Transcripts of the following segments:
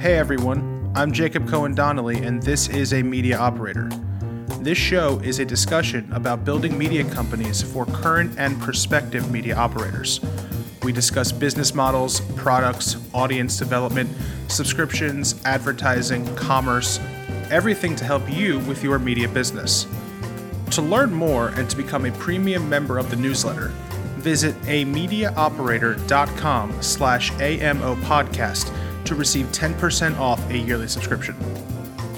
Hey everyone, I'm Jacob Cohen Donnelly, and this is a media operator. This show is a discussion about building media companies for current and prospective media operators. We discuss business models, products, audience development, subscriptions, advertising, commerce, everything to help you with your media business. To learn more and to become a premium member of the newsletter, visit amediaoperator.com slash AMO podcast to receive 10% off a yearly subscription.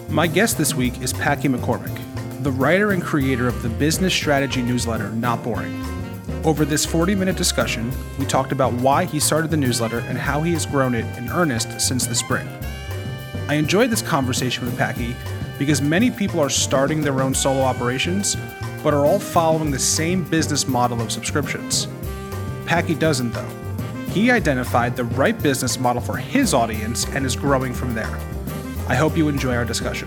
My guest this week is Packy McCormick, the writer and creator of the business strategy newsletter Not Boring. Over this 40 minute discussion, we talked about why he started the newsletter and how he has grown it in earnest since the spring. I enjoyed this conversation with Packy because many people are starting their own solo operations, but are all following the same business model of subscriptions. Packy doesn't, though. He identified the right business model for his audience and is growing from there. I hope you enjoy our discussion.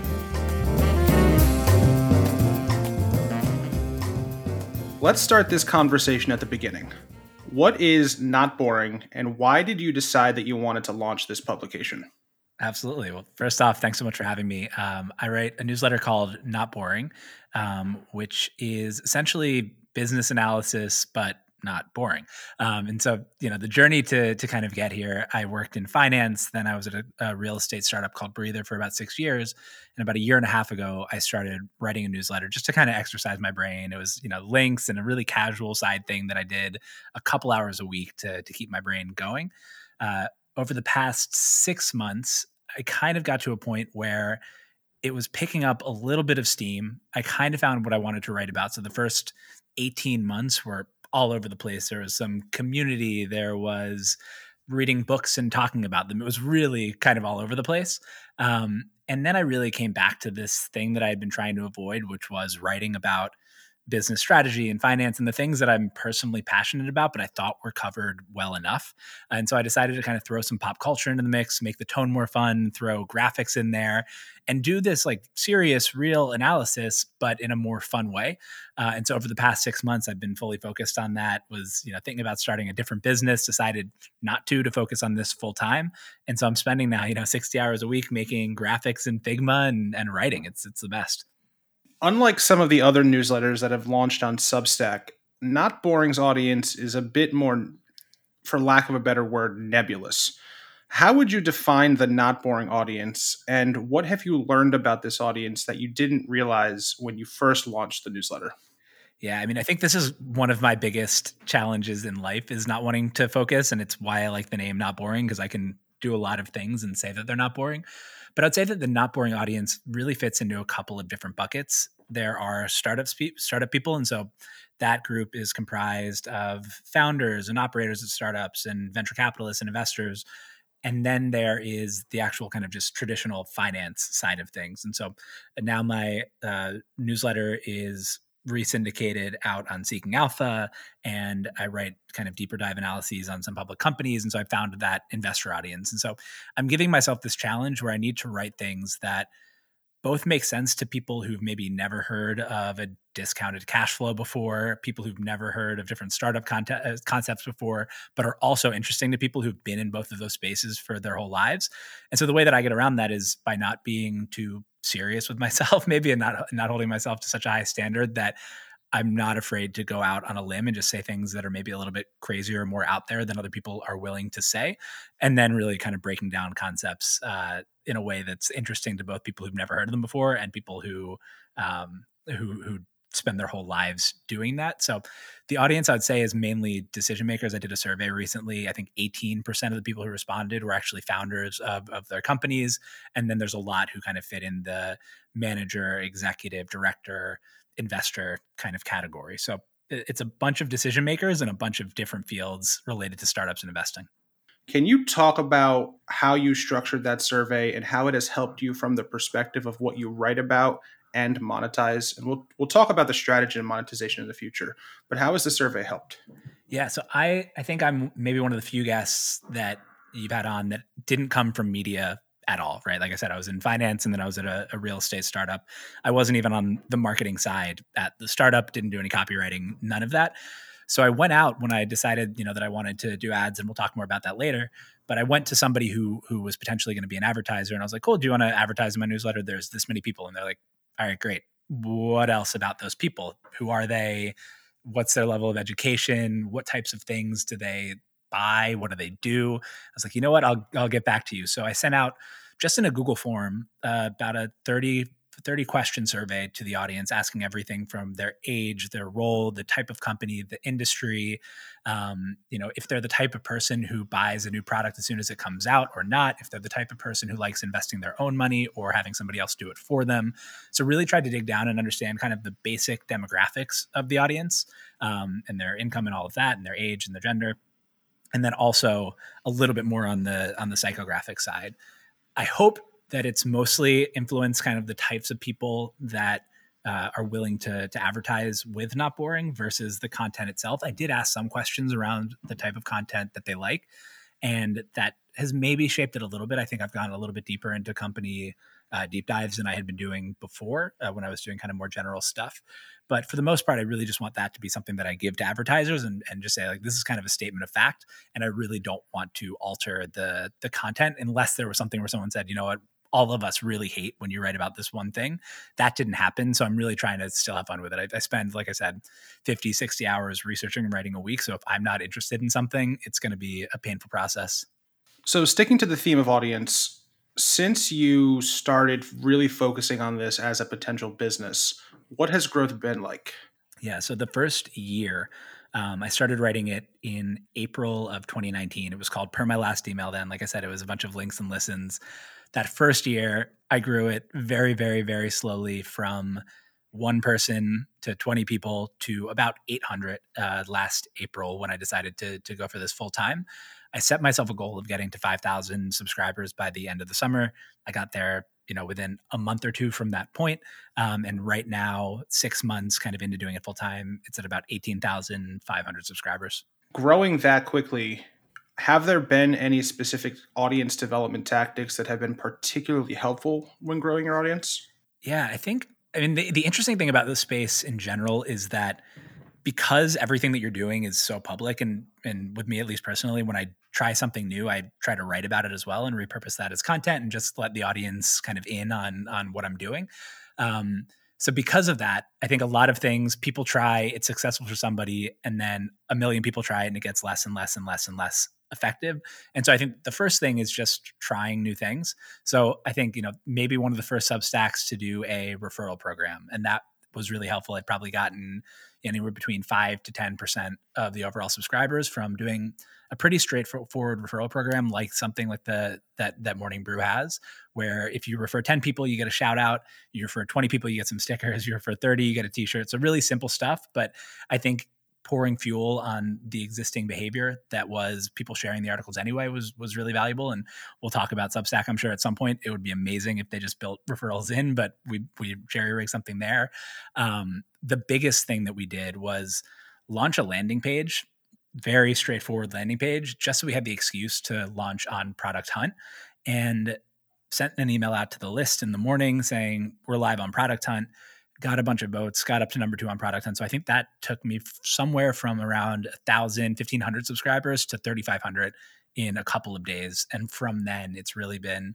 Let's start this conversation at the beginning. What is Not Boring, and why did you decide that you wanted to launch this publication? Absolutely. Well, first off, thanks so much for having me. Um, I write a newsletter called Not Boring, um, which is essentially business analysis, but not boring. Um, and so, you know, the journey to to kind of get here, I worked in finance. Then I was at a, a, real estate startup called Breather for about six years. And about a year and a half ago, I started writing a newsletter just to kind of exercise my brain. It was, you know, links and a really casual side thing that I did a couple hours a week to to keep my brain going. Uh, over the past six months, I kind of got to a point where it was picking up a little bit of steam. I kind of found what I wanted to write about. So the first 18 months were all over the place. There was some community, there was reading books and talking about them. It was really kind of all over the place. Um, and then I really came back to this thing that I had been trying to avoid, which was writing about business strategy and finance and the things that I'm personally passionate about, but I thought were covered well enough. And so I decided to kind of throw some pop culture into the mix, make the tone more fun, throw graphics in there, and do this like serious, real analysis, but in a more fun way. Uh, and so over the past six months, I've been fully focused on that. Was you know thinking about starting a different business, decided not to to focus on this full time, and so I'm spending now you know 60 hours a week making graphics in Figma and, and writing. It's it's the best unlike some of the other newsletters that have launched on Substack, Not Boring's audience is a bit more, for lack of a better word, nebulous. How would you define the Not Boring audience, and what have you learned about this audience that you didn't realize when you first launched the newsletter? Yeah, I mean, I think this is one of my biggest challenges in life is not wanting to focus, and it's why I like the name Not Boring because I can do a lot of things and say that they're not boring. But I'd say that the not boring audience really fits into a couple of different buckets. There are startup startup people, and so that group is comprised of founders and operators of startups and venture capitalists and investors. And then there is the actual kind of just traditional finance side of things. And so now my uh, newsletter is resyndicated out on Seeking Alpha, and I write kind of deeper dive analyses on some public companies. And so I found that investor audience. And so I'm giving myself this challenge where I need to write things that both make sense to people who've maybe never heard of a discounted cash flow before, people who've never heard of different startup uh, concepts before, but are also interesting to people who've been in both of those spaces for their whole lives. And so the way that I get around that is by not being too serious with myself, maybe, and not not holding myself to such a high standard that I'm not afraid to go out on a limb and just say things that are maybe a little bit crazier or more out there than other people are willing to say, and then really kind of breaking down concepts uh, in a way that's interesting to both people who've never heard of them before and people who um, who who spend their whole lives doing that. So the audience I'd say is mainly decision makers. I did a survey recently. I think 18% of the people who responded were actually founders of, of their companies. And then there's a lot who kind of fit in the manager, executive, director, investor kind of category. So it's a bunch of decision makers in a bunch of different fields related to startups and investing. Can you talk about how you structured that survey and how it has helped you from the perspective of what you write about and monetize? And we'll we'll talk about the strategy and monetization in the future. But how has the survey helped? Yeah, so I I think I'm maybe one of the few guests that you've had on that didn't come from media at all, right? Like I said, I was in finance and then I was at a, a, real estate startup. I wasn't even on the marketing side at the startup, didn't do any copywriting, none of that. So I went out when I decided, you know, that I wanted to do ads, and we'll talk more about that later. but I went to somebody who who was potentially going to be an advertiser, and I was like, "Cool, do you want to advertise in my newsletter? There's this many people," and they're like, "All right, great. What else about those people? Who are they? What's their level of education? What types of things do they buy? What do they do?" I was like, "You know what? I'll I'll get back to you." So I sent out just in a Google form uh, about a 30 30 question survey to the audience asking everything from their age their role the type of company the industry um, you know if they're the type of person who buys a new product as soon as it comes out or not if they're the type of person who likes investing their own money or having somebody else do it for them. So really tried to dig down and understand kind of the basic demographics of the audience um, and their income and all of that and their age and their gender and then also a little bit more on the on the psychographic side. I hope that it's mostly influenced kind of the types of people that uh, are willing to to advertise with not boring versus the content itself. I did ask some questions around the type of content that they like, and that has maybe shaped it a little bit. I think I've gone a little bit deeper into company uh, deep dives than I had been doing before uh, when I was doing kind of more general stuff. But for the most part, I really just want that to be something that I give to advertisers and, and just say like this is kind of a statement of fact, and I really don't want to alter the the content unless there was something where someone said, you know what, all of us really hate when you write about this one thing. That didn't happen. So I'm really trying to still have fun with it. I, I, spend, like I said, 50, 60 hours researching and writing a week. So if I'm not interested in something, it's going to be a painful process. So sticking to the theme of audience, since you started really focusing on this as a potential business, what has growth been like? Yeah. So the first year, um, I started writing it in April of 2019. It was called Per My Last Email then. Like I said, it was a bunch of links and listens that first year, I grew it very, very, very slowly from one person to 20 people to about 800 uh, last April when I decided to, to go for this full time. I set myself a goal of getting to 5,000 subscribers by the end of the summer. I got there, you know, within a month or two from that point. Um, and right now, six months kind of into doing it full time, it's at about 18,500 subscribers. Growing that quickly, have there been any specific audience development tactics that have been particularly helpful when growing your audience? Yeah, I think, I mean, the, the interesting thing about this space in general is that because everything that you're doing is so public and and with me at least personally when i try something new i try to write about it as well and repurpose that as content and just let the audience kind of in on on what i'm doing um, so because of that i think a lot of things people try it's successful for somebody and then a million people try it and it gets less and less and less and less effective. And so I think the first thing is just trying new things. So I think, you know, maybe one of the first Substacks to do a referral program. And that was really helpful. I'd probably gotten anywhere between five to 10% of the overall subscribers from doing a pretty straightforward referral program like something like the that that morning brew has where if you refer 10 people you get a shout out you refer 20 people you get some stickers you refer 30 you get a t-shirt so really simple stuff but i think pouring fuel on the existing behavior that was people sharing the articles anyway was was really valuable. And we'll talk about substack i'm sure at some point. It would be amazing if they just built referrals in but we we jerry rig something there. Um, the biggest thing that we did was launch a landing page very straightforward landing page just so we had the excuse to launch on product hunt and sent an email out to the list in the morning saying we're live on product hunt got a bunch of votes, got up to number two on product. And so I think that took me somewhere from around 1,000, 1,500 subscribers to 3,500 in a couple of days. And from then, it's really been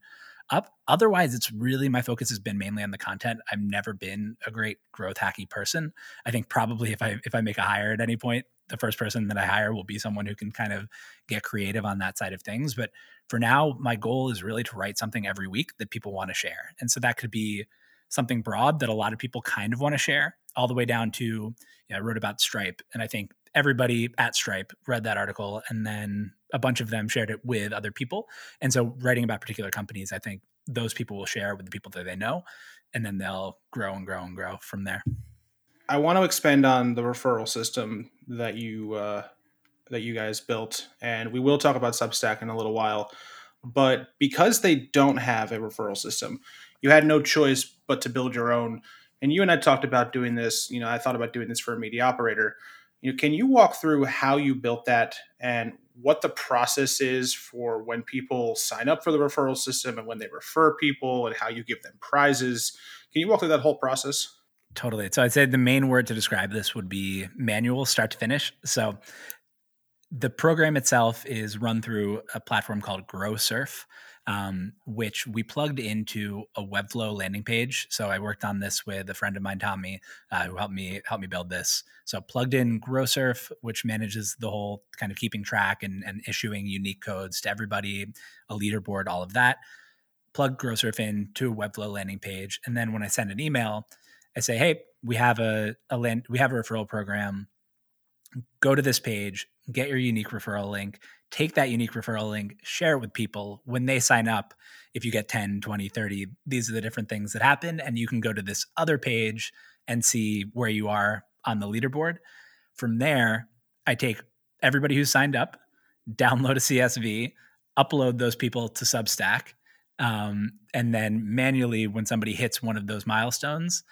up. Otherwise, it's really my focus has been mainly on the content. I've never been a great growth hacky person. I think probably if I if I make a hire at any point, the first person that I hire will be someone who can kind of get creative on that side of things. But for now, my goal is really to write something every week that people want to share. And so that could be something broad that a lot of people kind of want to share, all the way down to, know, I wrote about Stripe. And I think everybody at Stripe read that article and then a bunch of them shared it with other people. And so writing about particular companies, I think those people will share with the people that they know and then they'll grow and grow and grow from there. I want to expand on the referral system that you uh, that you guys built, and we will talk about Substack in a little while. But because they don't have a referral system, you had no choice but to build your own. And you and I talked about doing this. You know, I thought about doing this for a media operator. You know, can you walk through how you built that and what the process is for when people sign up for the referral system and when they refer people and how you give them prizes? Can you walk through that whole process? Totally. So I'd say the main word to describe this would be manual, start to finish. So the program itself is run through a platform called GrowSurf, um, which we plugged into a Webflow landing page. So I worked on this with a friend of mine, Tommy, uh, who helped me help me build this. So plugged in GrowSurf, which manages the whole kind of keeping track and, and issuing unique codes to everybody, a leaderboard, all of that. Plug GrowSurf in to a Webflow landing page, and then when I send an email, I say, "Hey, we have a, a land, we have a referral program. Go to this page, get your unique referral link, take that unique referral link, share it with people. When they sign up, if you get 10, 20, 30, these are the different things that happen. And you can go to this other page and see where you are on the leaderboard. From there, I take everybody who's signed up, download a CSV, upload those people to Substack. Um, and then manually, when somebody hits one of those milestones,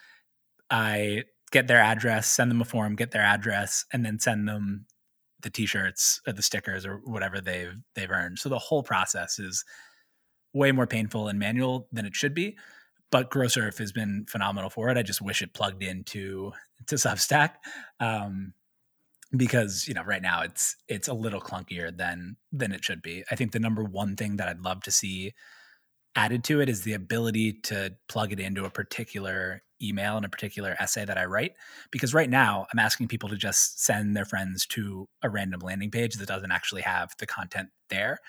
I get their address, send them a form, get their address, and then send them the t-shirts or the stickers or whatever they've they've earned. So the whole process is way more painful and manual than it should be. But GrowSurf has been phenomenal for it. I just wish it plugged into to Substack. Um, because you know right now it's it's a little clunkier than than it should be. I think the number one thing that I'd love to see added to it is the ability to plug it into a particular email and a particular essay that I write. Because right now, I'm asking people to just send their friends to a random landing page that doesn't actually have the content there.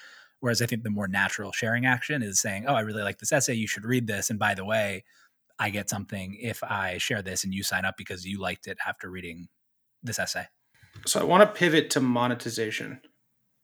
Whereas I think the more natural sharing action is saying, Oh, I really like this essay. You should read this. And by the way, I get something if I share this and you sign up because you liked it after reading this essay. So I want to pivot to monetization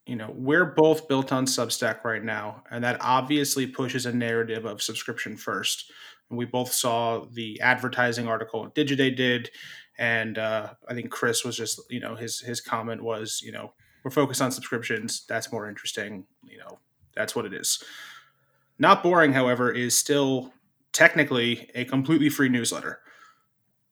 you know, we're both built on Substack right now, and that obviously pushes a narrative of subscription first. And we both saw the advertising article Digiday did, and uh, I think Chris was just, you know, his his comment was, you know, we're focused on subscriptions. That's more interesting. You know, that's what it is. Not boring, however, is still technically a completely free newsletter.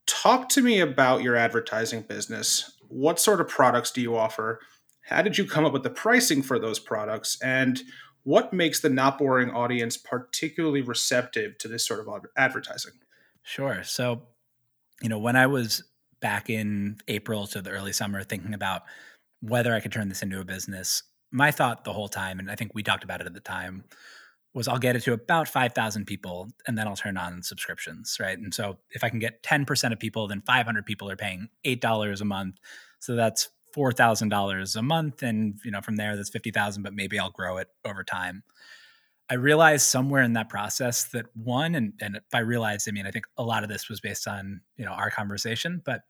Talk to me about your advertising business. What sort of products do you offer? How did you come up with the pricing for those products? And what makes the not boring audience particularly receptive to this sort of advertising? Sure. So, you know, when I was back in April to the early summer thinking about whether I could turn this into a business, my thought the whole time, and I think we talked about it at the time, was I'll get it to about 5,000 people and then I'll turn on subscriptions, right? And so if I can get 10% of people, then 500 people are paying $8 a month. So that's four thousand dollars a month, and you know from there that's fifty thousand. But maybe I'll grow it over time. I realized somewhere in that process that one, and and I realized, I mean, I think a lot of this was based on you know our conversation, but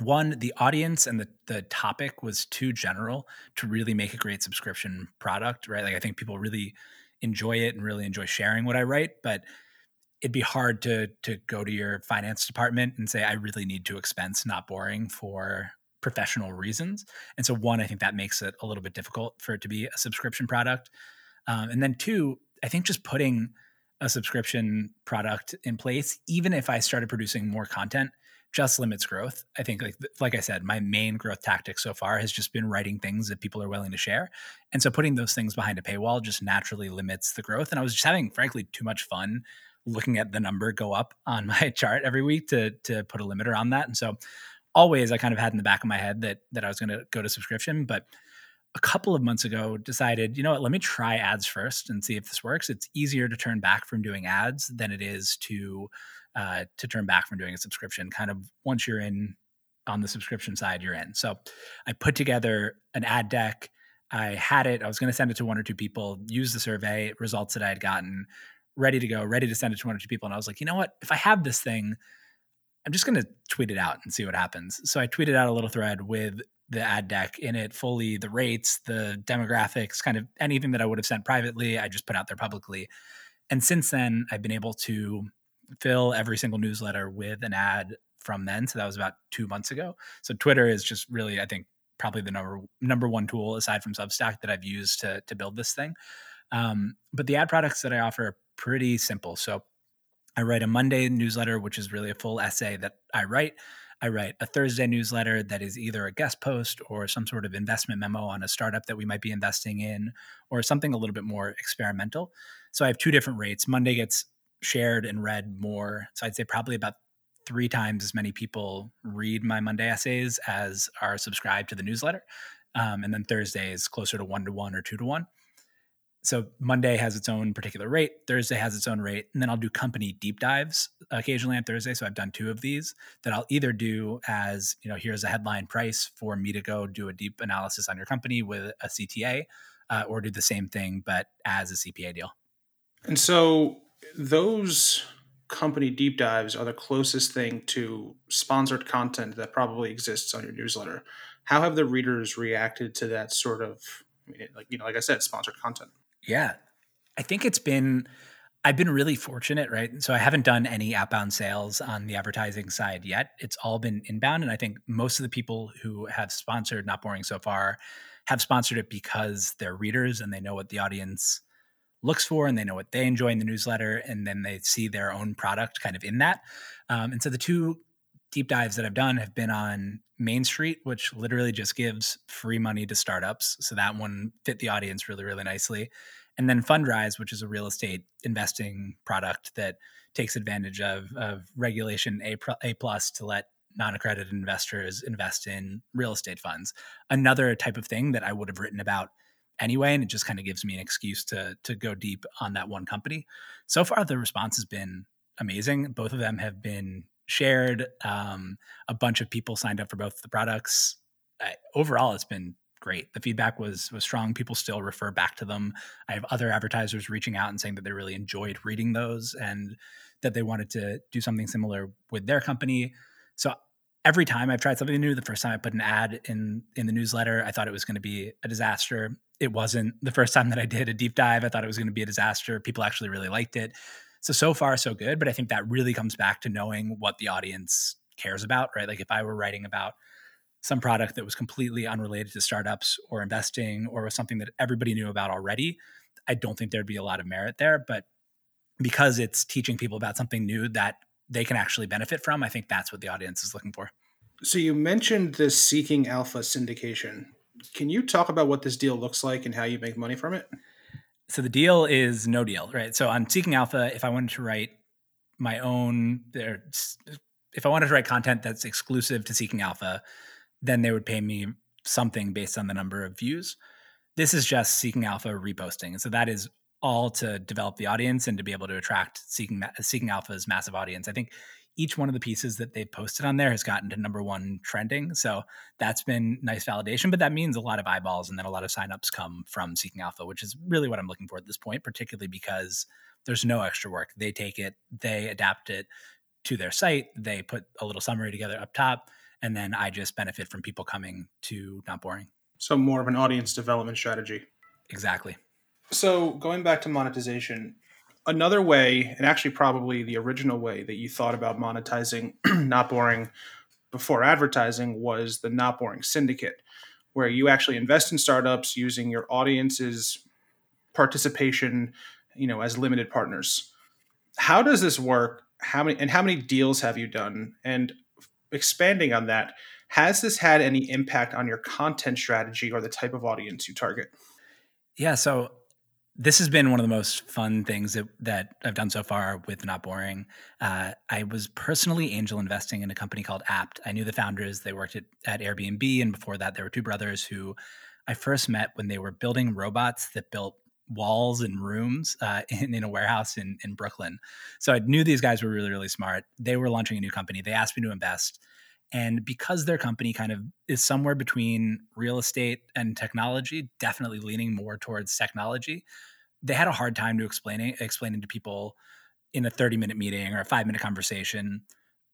one, the audience and the the topic was too general to really make a great subscription product, right? Like I think people really enjoy it and really enjoy sharing what I write, but it'd be hard to to go to your finance department and say I really need to expense not boring for professional reasons. And so, one, I think that makes it a little bit difficult for it to be a subscription product. Um, and then, two, I think just putting a subscription product in place, even if I started producing more content, just limits growth. I think, like like I said, my main growth tactic so far has just been writing things that people are willing to share, and so putting those things behind a paywall just naturally limits the growth. And I was just having, frankly, too much fun looking at the number go up on my chart every week to to put a limiter on that. And so always I kind of had in the back of my head that that I was going to go to subscription, but a couple of months ago decided, you know what, let me try ads first and see if this works. It's easier to turn back from doing ads than it is to uh, to turn back from doing a subscription. Kind of once you're in on the subscription side, you're in. So I put together an ad deck. I had it. I was going to send it to one or two people. Use the survey results that I had gotten, ready to go, ready to send it to one or two people. And I was like, you know what? If I have this thing, I'm just going to tweet it out and see what happens. So I tweeted out a little thread with the ad deck in it fully, the rates, the demographics, kind of anything that I would have sent privately, I just put out there publicly. And since then, I've been able to fill every single newsletter with an ad from then. So that was about two months ago. So Twitter is just really, I think, probably the number number one tool aside from Substack that I've used to to build this thing. Um, but the ad products that I offer are pretty simple. So I write a Monday newsletter, which is really a full essay that I write. I write a Thursday newsletter that is either a guest post or some sort of investment memo on a startup that we might be investing in or something a little bit more experimental. So I have two different rates. Monday gets shared and read more. So I'd say probably about three times as many people read my Monday essays as are subscribed to the newsletter. Um, and then Thursday is closer to one to one or two to one. So Monday has its own particular rate, Thursday has its own rate, and then I'll do company deep dives occasionally on Thursday. So I've done two of these that I'll either do as, you know, here's a headline price for me to go do a deep analysis on your company with a CTA, uh, or do the same thing but as a CPA deal. And so those company deep dives are the closest thing to sponsored content that probably exists on your newsletter. How have the readers reacted to that sort of, I mean, like you know, like I said, sponsored content? Yeah, I think it's been. I've been really fortunate, right? So I haven't done any outbound sales on the advertising side yet. It's all been inbound, and I think most of the people who have sponsored Not Boring so far have sponsored it because they're readers and they know what the audience looks for and they know what they enjoy in the newsletter and then they see their own product kind of in that um, and so the two deep dives that i've done have been on main street which literally just gives free money to startups. So that one fit the audience really really nicely. And then fundrise which is a real estate investing product that takes advantage of, of regulation a, a plus to let non-accredited investors invest in real estate funds. Another type of thing that i would have written about anyway and it just kind of gives me an excuse to to go deep on that one company. So far the response has been amazing. Both of them have been shared um, a bunch of people signed up for both the products uh, overall it's been great the feedback was was strong people still refer back to them i have other advertisers reaching out and saying that they really enjoyed reading those and that they wanted to do something similar with their company so every time I've tried something new, the first time I put an ad in in the newsletter, I thought it was going to be a disaster it wasn't the first time that I did a deep dive. I thought it was going to be a disaster. People actually really liked it. So, so far, so good. But I think that really comes back to knowing what the audience cares about, right? Like if I were writing about some product that was completely unrelated to startups or investing or was something that everybody knew about already, I don't think there'd be a lot of merit there. But because it's teaching people about something new that they can actually benefit from, I think that's what the audience is looking for. So you mentioned this seeking alpha syndication. Can you talk about what this deal looks like and how you make money from it? So the deal is no deal, right? So on Seeking Alpha, if I wanted to write my own, if I wanted to write content that's exclusive to Seeking Alpha, then they would pay me something based on the number of views. This is just Seeking Alpha reposting, and so that is all to develop the audience and to be able to attract Seeking Seeking Alpha's massive audience. I think each one of the pieces that they've posted on there has gotten to number one trending. So that's been nice validation, but that means a lot of eyeballs and then a lot of signups come from Seeking Alpha, which is really what I'm looking for at this point, particularly because there's no extra work. They take it, they adapt it to their site, they put a little summary together up top, and then I just benefit from people coming to Not Boring. So more of an audience development strategy. Exactly. So going back to monetization, another way, and actually probably the original way that you thought about monetizing not boring before advertising was the not boring syndicate, where you actually invest in startups using your audience's participation, you know, as limited partners. How does this work? How many and how many deals have you done? And expanding on that, has this had any impact on your content strategy or the type of audience you target? Yeah, so this has been one of the most fun things that, that I've done so far with Not Boring. Uh, I was personally angel investing in a company called Apt. I knew the founders. They worked at, at Airbnb. And before that, there were two brothers who I first met when they were building robots that built walls and rooms uh, in, in a warehouse in, in Brooklyn. So I knew these guys were really, really smart. They were launching a new company. They asked me to invest. And because their company kind of is somewhere between real estate and technology, definitely leaning more towards technology, they had a hard time to explaining explaining to people in a 30 minute meeting or a five minute conversation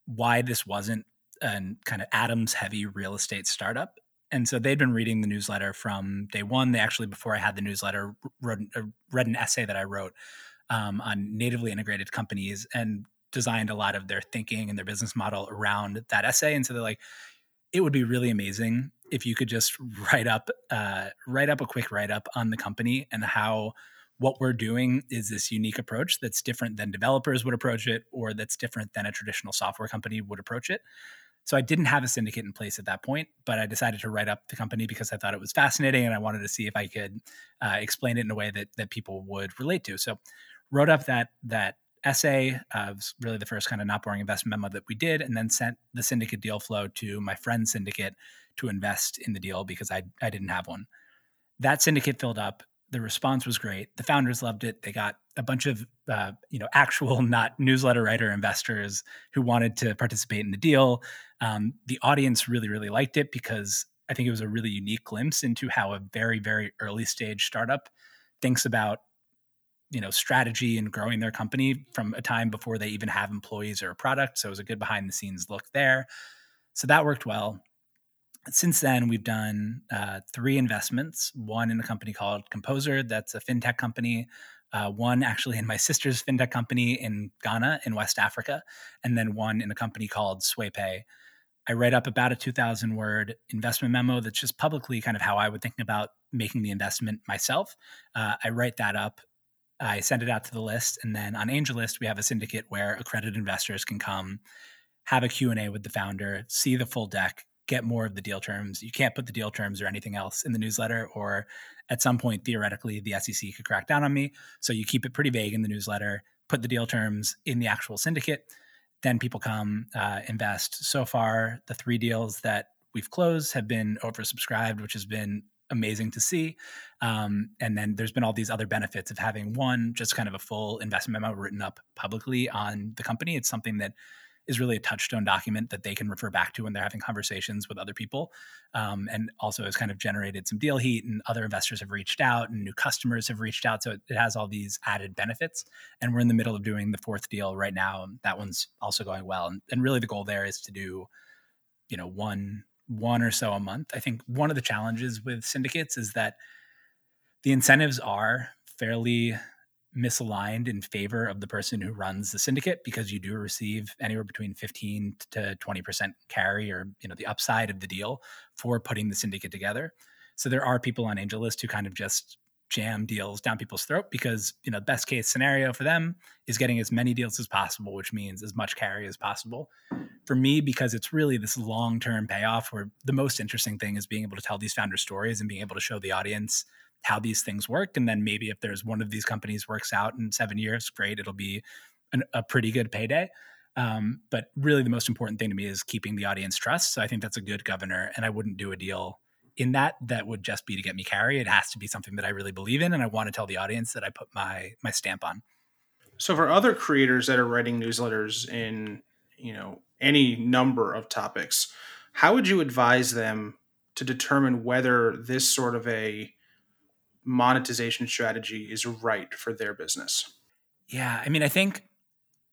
why this wasn't a kind of atoms heavy real estate startup. And so they'd been reading the newsletter from day one. They actually, before I had the newsletter, wrote, uh, read an essay that I wrote um, on natively integrated companies and designed a lot of their thinking and their business model around that essay. And so they're like, it would be really amazing if you could just write up, uh, write up a quick write up on the company and how what we're doing is this unique approach that's different than developers would approach it or that's different than a traditional software company would approach it. So I didn't have a syndicate in place at that point, but I decided to write up the company because I thought it was fascinating and I wanted to see if I could uh, explain it in a way that that people would relate to. So wrote up that that essay. Uh, was really the first kind of not boring investment memo that we did, and then sent the syndicate deal flow to my friend's syndicate to invest in the deal because I I didn't have one. That syndicate filled up. The response was great. The founders loved it. They got a bunch of uh, you know actual not newsletter writer investors who wanted to participate in the deal. Um, the audience really really liked it because I think it was a really unique glimpse into how a very very early stage startup thinks about you know strategy and growing their company from a time before they even have employees or a product. So it was a good behind the scenes look there. So that worked well since then, we've done uh, three investments one in a company called Composer, that's a fintech company. Uh, one actually in my sister's fintech company in Ghana, in West Africa, and then one in a company called SwayPay. I write up about a 2,000 word investment memo that's just publicly kind of how I would think about making the investment myself. Uh, I write that up, I send it out to the list, and then on AngelList we have a syndicate where accredited investors can come, have a Q&A with the founder, see the full deck, get more of the deal terms. You can't put the deal terms or anything else in the newsletter, or at some point, theoretically, the SEC could crack down on me. So you keep it pretty vague in the newsletter, put the deal terms in the actual syndicate. Then people come uh, invest. So far, the three deals that we've closed have been oversubscribed, which has been amazing to see. Um, and then there's been all these other benefits of having one, just kind of a full investment memo written up publicly on the company. It's something that is really a touchstone document that they can refer back to when they're having conversations with other people. Um, and also has kind of generated some deal heat, and other investors have reached out, and new customers have reached out. So it, it has all these added benefits. And we're in the middle of doing the fourth deal right now. And that one's also going well. And, and really, the goal there is to do, you know, one one or so a month. I think one of the challenges with syndicates is that the incentives are fairly misaligned in favor of the person who runs the syndicate because you do receive anywhere between 15 to 20% carry or you know the upside of the deal for putting the syndicate together so there are people on AngelList who kind of just jam deals down people's throat because you know the best case scenario for them is getting as many deals as possible which means as much carry as possible for me because it's really this long-term payoff where the most interesting thing is being able to tell these founder stories and being able to show the audience how these things work. And then maybe if there's one of these companies works out in seven years, great, it'll be an, a pretty good payday. Um, but really, the most important thing to me is keeping the audience trust. So I think that's a good governor. And I wouldn't do a deal in that that would just be to get me carry. It has to be something that I really believe in, and I want to tell the audience that I put my my stamp on. So for other creators that are writing newsletters in you know any number of topics, how would you advise them to determine whether this sort of a monetization strategy is right for their business. Yeah, I mean, I think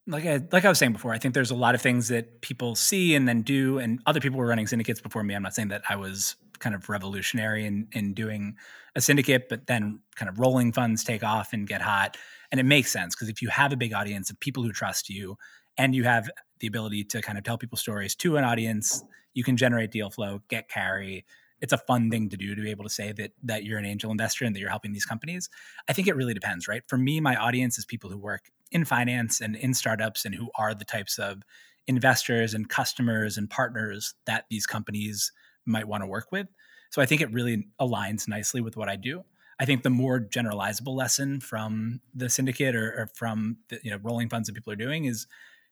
like I, like I was saying before, I think there's a lot of things that people see and then do, and other people were running syndicates before me. I'm not saying that I was kind of revolutionary in in doing a syndicate, but then kind of rolling funds take off and get hot, and it makes sense because if you have a big audience of people who trust you, and you have the ability to kind of tell people stories to an audience, you can generate deal flow, get carry, it's a fun thing to do to be able to say that that you're an angel investor and that you're helping these companies. I think it really depends, right? For me, my audience is people who work in finance and in startups and who are the types of investors and customers and partners that these companies might want to work with. So I think it really aligns nicely with what I do. I think the more generalizable lesson from the syndicate or, or from the you know rolling funds that people are doing is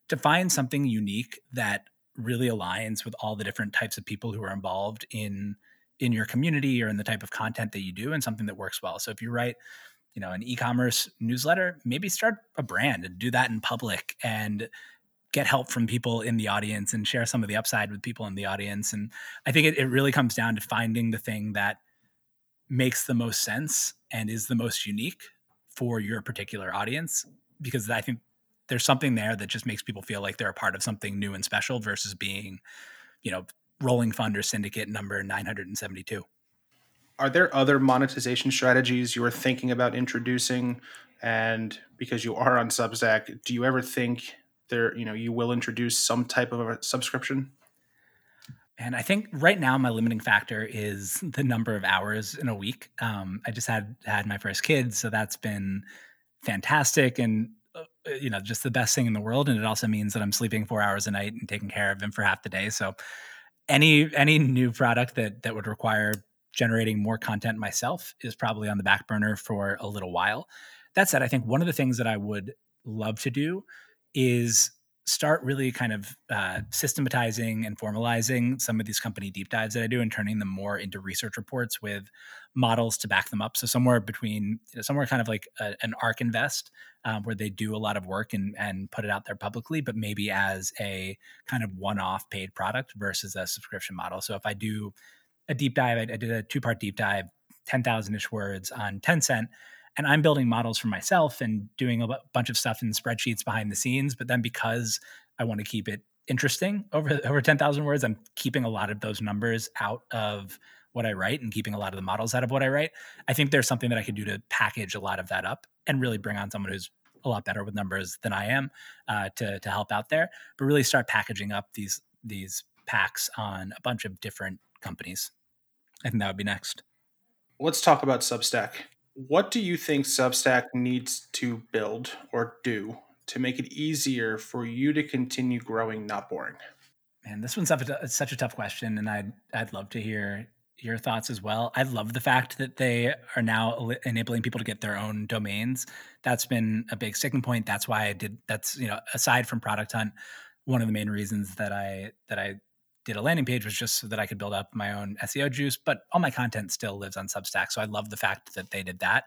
to find something unique that really aligns with all the different types of people who are involved in in your community or in the type of content that you do and something that works well. So if you write, you know, an e-commerce newsletter, maybe start a brand and do that in public and get help from people in the audience and share some of the upside with people in the audience. And I think it, it really comes down to finding the thing that makes the most sense and is the most unique for your particular audience. Because I think there's something there that just makes people feel like they're a part of something new and special versus being, you know, rolling funder syndicate number 972 are there other monetization strategies you are thinking about introducing and because you are on substack do you ever think there you know you will introduce some type of a subscription and I think right now my limiting factor is the number of hours in a week. Um, I just had had my first kid, so that's been fantastic and uh, you know just the best thing in the world. And it also means that I'm sleeping four hours a night and taking care of him for half the day. So any any new product that that would require generating more content myself is probably on the back burner for a little while. That said, I think one of the things that I would love to do is start really kind of uh, systematizing and formalizing some of these company deep dives that I do and turning them more into research reports with models to back them up. So somewhere between, you know, somewhere kind of like a, an ARK Invest um, where they do a lot of work and and put it out there publicly, but maybe as a kind of one-off paid product versus a subscription model. So if I do a deep dive, I, I did a two-part deep dive, ten thousand ish words on Tencent and I'm building models for myself and doing a bunch of stuff in spreadsheets behind the scenes. But then because I want to keep it interesting over over 10,000 words, I'm keeping a lot of those numbers out of what I write and keeping a lot of the models out of what I write. I think there's something that I could do to package a lot of that up and really bring on someone who's a lot better with numbers than I am uh, to to help out there. But really start packaging up these these packs on a bunch of different companies. I think that would be next. Let's talk about Substack what do you think Substack needs to build or do to make it easier for you to continue growing not boring? Man, this one's such a tough question, and I'd I'd love to hear your thoughts as well. I love the fact that they are now enabling people to get their own domains. That's been a big sticking point. That's why I did. That's you know, aside from Product Hunt, one of the main reasons that I that I did a landing page was just so that I could build up my own SEO juice, but all my content still lives on Substack. So I love the fact that they did that.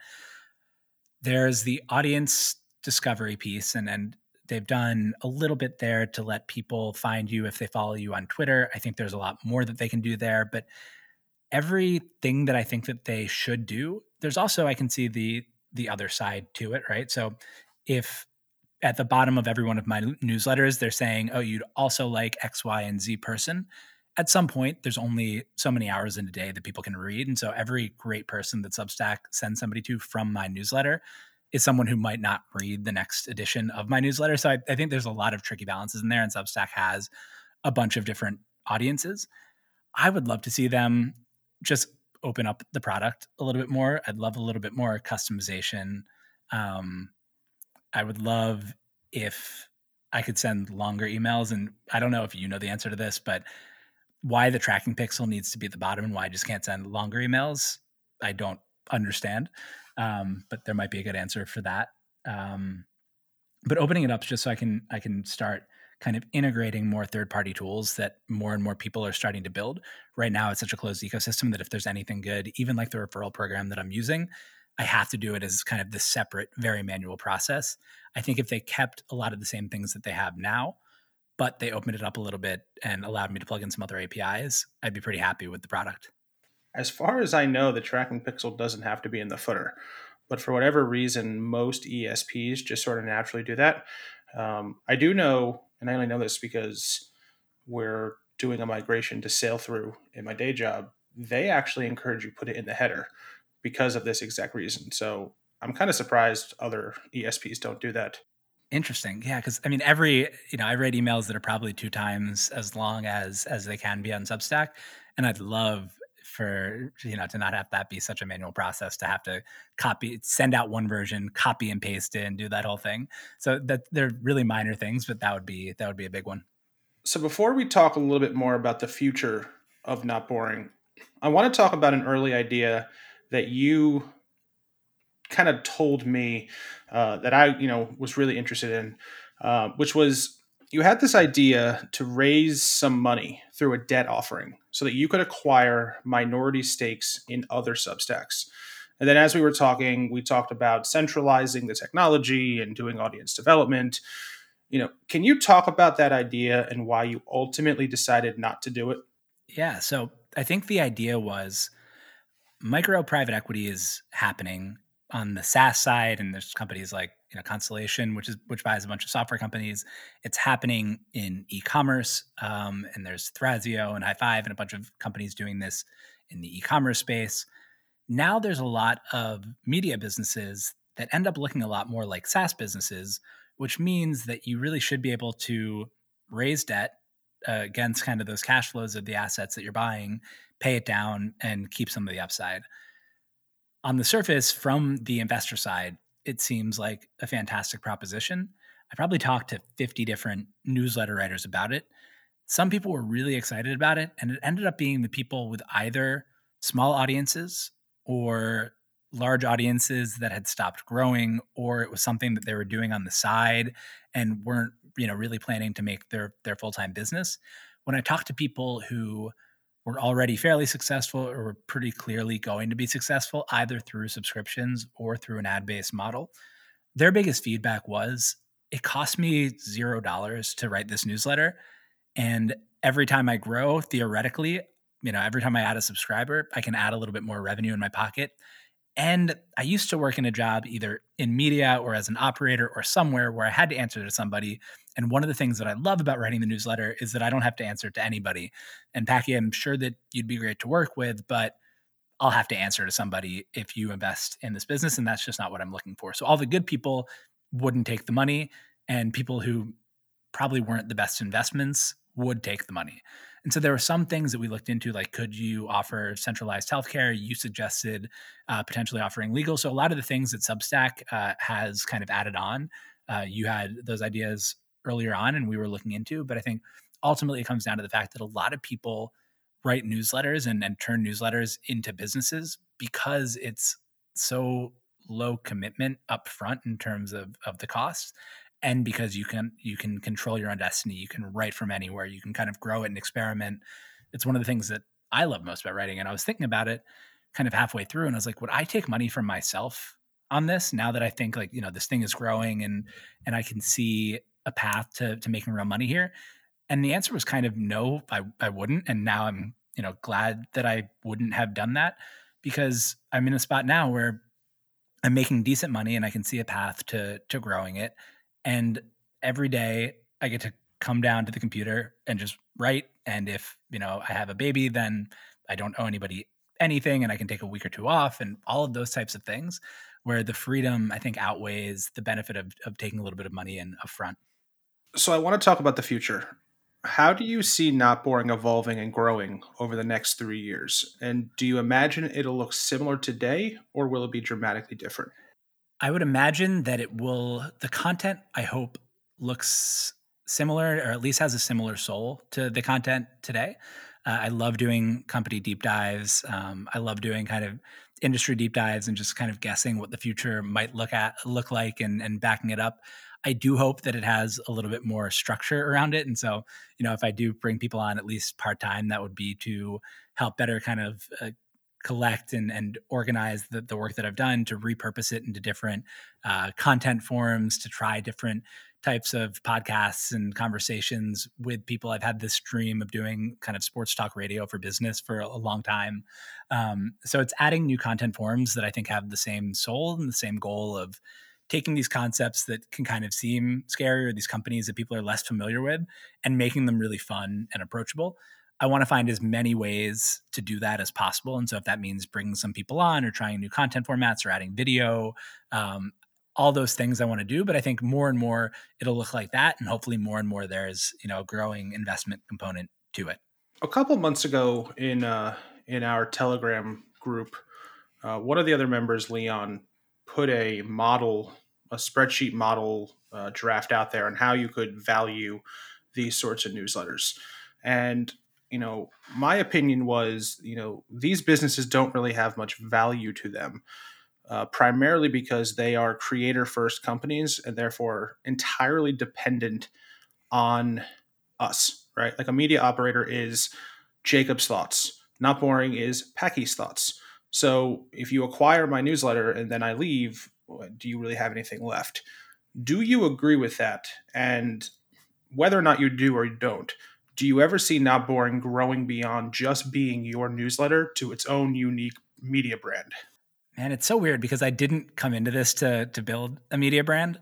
There's the audience discovery piece, and and they've done a little bit there to let people find you if they follow you on Twitter. I think there's a lot more that they can do there, but everything that I think that they should do, there's also I can see the the other side to it, right? So if at the bottom of every one of my newsletters, they're saying, oh, you'd also like X, Y, and Z person. At some point, there's only so many hours in a day that people can read. And so every great person that Substack sends somebody to from my newsletter is someone who might not read the next edition of my newsletter. So I, I think there's a lot of tricky balances in there, and Substack has a bunch of different audiences. I would love to see them just open up the product a little bit more. I'd love a little bit more customization. Um, I would love if I could send longer emails. And I don't know if you know the answer to this, but why the tracking pixel needs to be at the bottom and why I just can't send longer emails, I don't understand. Um, but there might be a good answer for that. Um, but opening it up just so I can I can start kind of integrating more third party tools that more and more people are starting to build. Right now, it's such a closed ecosystem that if there's anything good, even like the referral program that I'm using, I have to do it as kind of this separate, very manual process. I think if they kept a lot of the same things that they have now, but they opened it up a little bit and allowed me to plug in some other APIs, I'd be pretty happy with the product. As far as I know, the tracking pixel doesn't have to be in the footer, but for whatever reason, most ESPs just sort of naturally do that. Um, I do know, and I only know this because we're doing a migration to Sailthru in my day job. They actually encourage you put it in the header because of this exact reason. So I'm kind of surprised other ESPs don't do that. Interesting. Yeah, because I mean, every you know, I read emails that are probably two times as long as as they can be on Substack, and I'd love for you know to not have that be such a manual process to have to copy send out one version copy and paste it and do that whole thing so that they're really minor things but that would be that would be a big one so before we talk a little bit more about the future of not boring i want to talk about an early idea that you kind of told me uh, that I, you know, was really interested in, uh, which was you had this idea to raise some money through a debt offering so that you could acquire minority stakes in other Substacks. And then as we were talking, we talked about centralizing the technology and doing audience development. You know, can you talk about that idea and why you ultimately decided not to do it? Yeah, so I think the idea was micro private equity is happening on the SaaS side, and there's companies like you know Constellation, which is which buys a bunch of software companies. It's happening in e-commerce, um, and there's Thrasio and High Five and a bunch of companies doing this in the e-commerce space. Now there's a lot of media businesses that end up looking a lot more like SaaS businesses, which means that you really should be able to raise debt uh, against kind of those cash flows of the assets that you're buying pay it down and keep some of the upside. On the surface, from the investor side, it seems like a fantastic proposition. I probably talked to 50 different newsletter writers about it. Some people were really excited about it, and it ended up being the people with either small audiences or large audiences that had stopped growing or it was something that they were doing on the side and weren't you know really planning to make their their full-time business when i talk to people who were already fairly successful or were pretty clearly going to be successful either through subscriptions or through an ad-based model. Their biggest feedback was it cost me zero dollars to write this newsletter and every time i grow theoretically you know every time i add a subscriber i can add a little bit more revenue in my pocket and I used to work in a job either in media or as an operator or somewhere where I had to answer to somebody. And one of the things that I love about writing the newsletter is that I don't have to answer to anybody. And Packy, I'm sure that you'd be great to work with, but I'll have to answer to somebody if you invest in this business. And that's just not what I'm looking for. So all the good people wouldn't take the money, and people who probably weren't the best investments would take the money. And so there were some things that we looked into, like could you offer centralized healthcare? You suggested uh, potentially offering legal. So a lot of the things that Substack uh, has kind of added on, uh, you had those ideas earlier on, and we were looking into. But I think ultimately it comes down to the fact that a lot of people write newsletters and, and turn newsletters into businesses because it's so low commitment up front in terms of of the costs and because you can you can control your own destiny you can write from anywhere you can kind of grow it and experiment. It's one of the things that i love most about writing and i was thinking about it kind of halfway through and i was like would i take money from myself on this now that i think like you know this thing is growing and and i can see a path to to making real money here? And the answer was kind of no i, I wouldn't and now i'm you know glad that i wouldn't have done that because i'm in a spot now where i'm making decent money and i can see a path to to growing it and every day I get to come down to the computer and just write. And if, you know, I have a baby, then I don't owe anybody anything and I can take a week or two off and all of those types of things where the freedom I think outweighs the benefit of, of taking a little bit of money in upfront. So I want to talk about the future. How do you see Not Boring evolving and growing over the next three years? And do you imagine it'll look similar today or will it be dramatically different? I would imagine that it will, the content, I hope, looks similar or at least has a similar soul to the content today. Uh, I love doing company deep dives. Um, I love doing kind of industry deep dives and just kind of guessing what the future might look at look like and, and backing it up. I do hope that it has a little bit more structure around it. And so, you know, if I do bring people on at least part time, that would be to help better kind of uh, collect and, and organize the, the work that I've done to repurpose it into different uh, content forms, to try different types of podcasts and conversations with people. I've had this dream of doing kind of sports talk radio for business for a long time. Um, so it's adding new content forms that I think have the same soul and the same goal of taking these concepts that can kind of seem scary or these companies that people are less familiar with and making them really fun and approachable. I want to find as many ways to do that as possible. And so, if that means bringing some people on or trying new content formats or adding video, um, all those things I want to do. But I think more and more it'll look like that, and hopefully more and more there's you know a growing investment component to it. A couple months ago in uh, in our Telegram group, uh, one of the other members, Leon, put a model, a spreadsheet model uh, draft out there on how you could value these sorts of newsletters. And you know, my opinion was, you know, these businesses don't really have much value to them, uh, primarily because they are creator first companies and therefore entirely dependent on us, right? Like a media operator is Jacob's thoughts. Not boring is Packy's thoughts. So if you acquire my newsletter and then I leave, do you really have anything left? Do you agree with that? And whether or not you do or you don't, do you ever see Not Boring growing beyond just being your newsletter to its own unique media brand? Man, it's so weird because I didn't come into this to to build a media brand.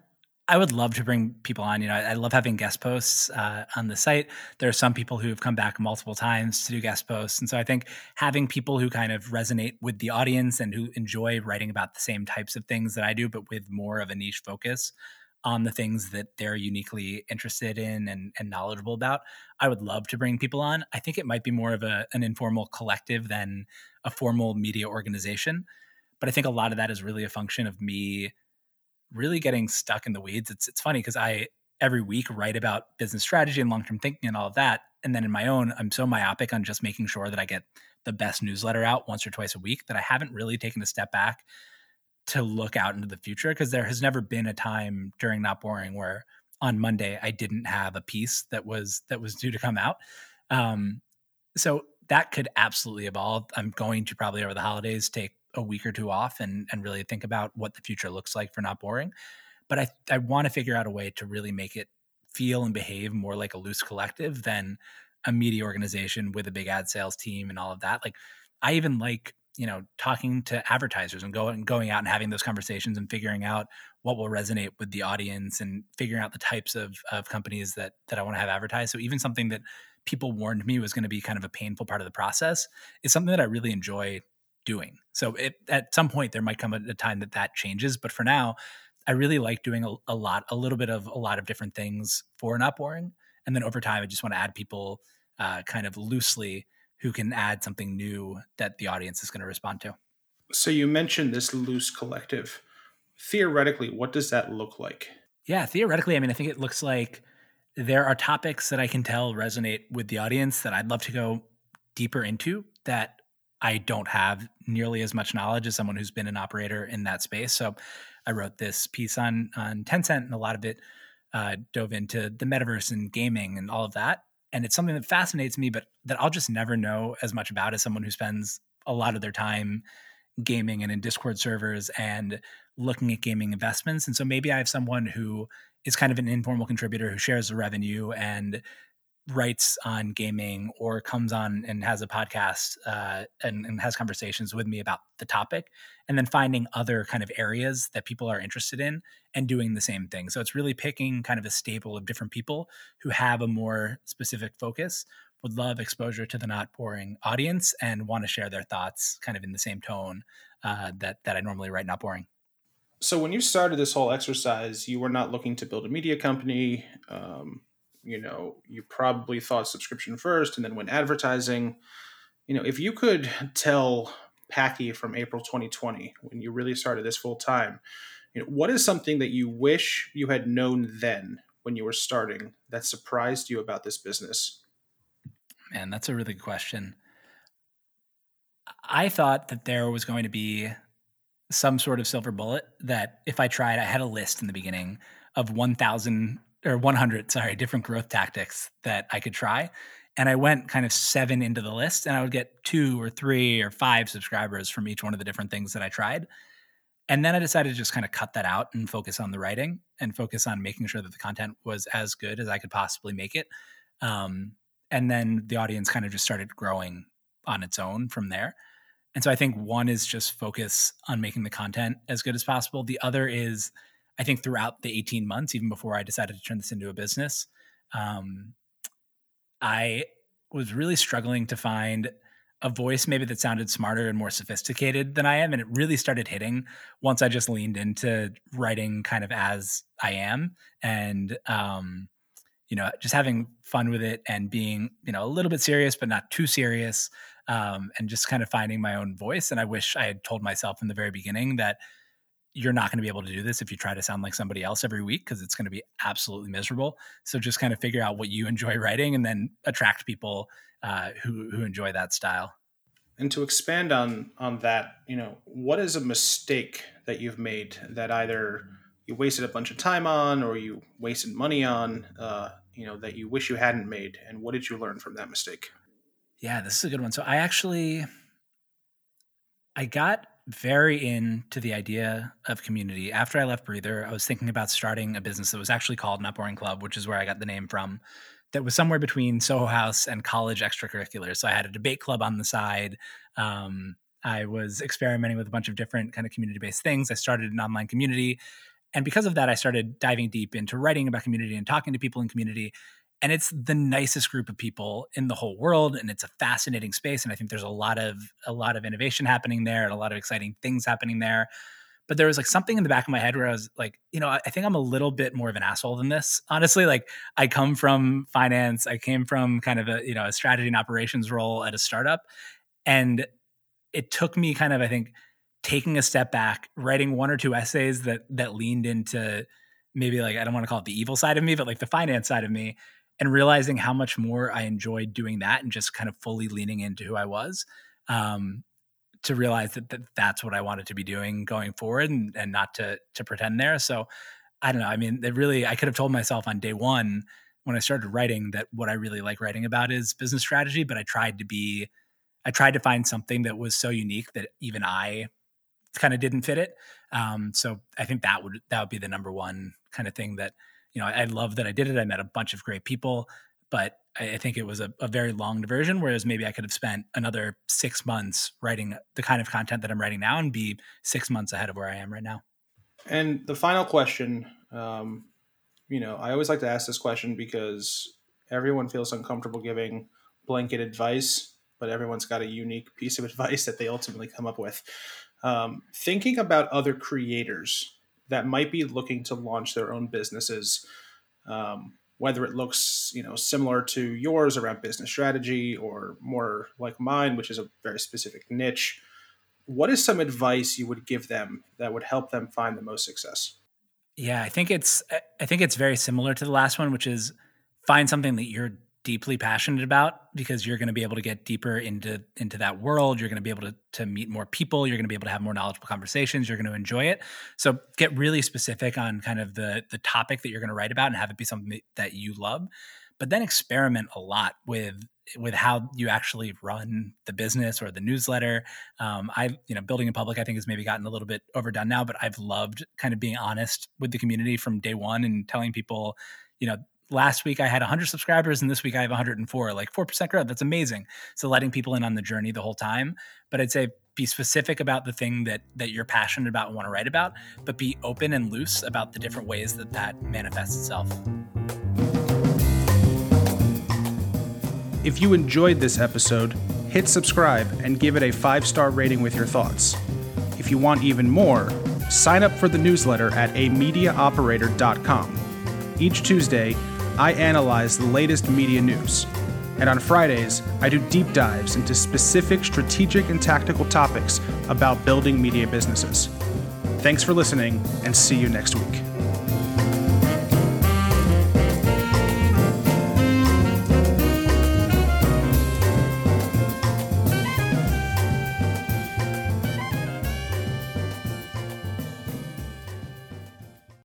I would love to bring people on. You know, I, love having guest posts uh, on the site. There are some people who have come back multiple times to do guest posts, and so I think having people who kind of resonate with the audience and who enjoy writing about the same types of things that I do, but with more of a niche focus, on the things that they're uniquely interested in and, and knowledgeable about. I would love to bring people on. I think it might be more of a, an informal collective than a formal media organization. But I think a lot of that is really a function of me really getting stuck in the weeds. It's it's funny because I every week write about business strategy and long-term thinking and all of that. And then in my own, I'm so myopic on just making sure that I get the best newsletter out once or twice a week that I haven't really taken a step back to look out into the future because there has never been a time during not boring where on Monday I didn't have a piece that was that was due to come out. Um, so that could absolutely evolve. I'm going to probably over the holidays take a week or two off and and really think about what the future looks like for not boring. But I I want to figure out a way to really make it feel and behave more like a loose collective than a media organization with a big ad sales team and all of that. Like I even like you know talking to advertisers and going going out and having those conversations and figuring out what will resonate with the audience and figuring out the types of of companies that that I want to have advertised. So even something that people warned me was going to be kind of a painful part of the process is something that I really enjoy doing. So it, at some point there might come a, time that that changes, but for now, I really like doing a, a lot, a little bit of a lot of different things for not boring, and then over time, I just want to add people uh, kind of loosely who can add something new that the audience is going to respond to. So you mentioned this loose collective. Theoretically, what does that look like? Yeah, theoretically, I mean, I think it looks like there are topics that I can tell resonate with the audience that I'd love to go deeper into that I don't have nearly as much knowledge as someone who's been an operator in that space. So I wrote this piece on on Tencent, and a lot of it uh, dove into the metaverse and gaming and all of that and it's something that fascinates me but that i'll just never know as much about as someone who spends a lot of their time gaming and in discord servers and looking at gaming investments. And so maybe i have someone who is kind of an informal contributor who shares the revenue and writes on gaming or comes on and has a podcast uh, and, and, has conversations with me about the topic and then finding other kind of areas that people are interested in and doing the same thing. So it's really picking kind of a stable of different people who have a more specific focus would love exposure to the not boring audience and want to share their thoughts kind of in the same tone uh, that that i normally write not boring. So when you started this whole exercise you were not looking to build a media company um you know you probably thought subscription first and then went advertising. You know if you could tell packy from april 2020 when you really started this full time you know what is something that you wish you had known then when you were starting that surprised you about this business? Man that's a really good question. I thought that there was going to be some sort of silver bullet that if i tried i had a list in the beginning of 1000 or 100, sorry, different growth tactics that I could try. And I went kind of seven into the list, and I would get two or three or five subscribers from each one of the different things that I tried. And then I decided to just kind of cut that out and focus on the writing and focus on making sure that the content was as good as I could possibly make it. Um, and then the audience kind of just started growing on its own from there. And so I think one is just focus on making the content as good as possible. The other is I think throughout the 18 months, even before I decided to turn this into a business, um, I was really struggling to find a voice maybe that sounded smarter and more sophisticated than I am. And it really started hitting once I just leaned into writing kind of as I am and, um, you know, just having fun with it and being, you know, a little bit serious, but not too serious. Um, and just kind of finding my own voice. And I wish I had told myself in the very beginning that you're not going to be able to do this if you try to sound like somebody else every week because it's going to be absolutely miserable. So just kind of figure out what you enjoy writing and then attract people uh, who who enjoy that style. And to expand on on that, you know, what is a mistake that you've made that either you wasted a bunch of time on or you wasted money on, uh, you know, that you wish you hadn't made, and what did you learn from that mistake? Yeah, this is a good one. So I actually I got very into the idea of community. After I left Breather, I was thinking about starting a business that was actually called Not Boring Club, which is where I got the name from. That was somewhere between Soho House and college extracurriculars. So I had a debate club on the side. Um, I was experimenting with a bunch of different kind of community based things. I started an online community. And because of that, I started diving deep into writing about community and talking to people in community and it's the nicest group of people in the whole world and it's a fascinating space and i think there's a lot of a lot of innovation happening there and a lot of exciting things happening there. But there was like something in the back of my head where i was like you know i think i'm a little bit more of an asshole than this honestly like i come from finance i came from kind of a you know a strategy and operations role at a startup and it took me kind of i think taking a step back writing one or two essays that that leaned into maybe like i don't want to call it the evil side of me but like the finance side of me and realizing how much more I enjoyed doing that and just kind of fully leaning into who I was. Um, to realize that, that that's what I wanted to be doing going forward and, and not to to pretend there. So I don't know. I mean, it really I could have told myself on day one when I started writing that what I really like writing about is business strategy, but I tried to be I tried to find something that was so unique that even I kind of didn't fit it. Um, so I think that would that would be the number one kind of thing that you know I, I love that I did it. I met a bunch of great people, but I, I think it was a, a, very long diversion. Whereas maybe I could have spent another six months writing the kind of content that I'm writing now and be six months ahead of where I am right now. And the final question, um, you know, I always like to ask this question because everyone feels uncomfortable giving blanket advice, but everyone's got a unique piece of advice that they ultimately come up with. Um, thinking about other creators that might be looking to launch their own businesses, um, whether it looks you know similar to yours around business strategy or more like mine, which is a very specific niche. What is some advice you would give them that would help them find the most success? Yeah, I think it's I think it's very similar to the last one, which is find something that you're deeply passionate about because you're going to be able to get deeper into into that world. You're going to be able to to meet more people. You're going to be able to have more knowledgeable conversations. You're going to enjoy it. So get really specific on kind of the the topic that you're going to write about and have it be something that you love. But then experiment a lot with with how you actually run the business or the newsletter. Um, i you know building in public i think has maybe gotten a little bit overdone now but i've loved kind of being honest with the community from day one and telling people you know last week I had 100 subscribers and this week I have 104, like 4% growth. That's amazing. So letting people in on the journey the whole time. But I'd say be specific about the thing that that you're passionate about and want to write about, but be open and loose about the different ways that that manifests itself. If you enjoyed this episode, hit subscribe and give it a 5-star rating with your thoughts. If you want even more, sign up for the newsletter at amediaoperator.com. Each Tuesday, I analyze the latest media news. And on Fridays, I do deep dives into specific strategic and tactical topics about building media businesses. Thanks for listening, and see you next week.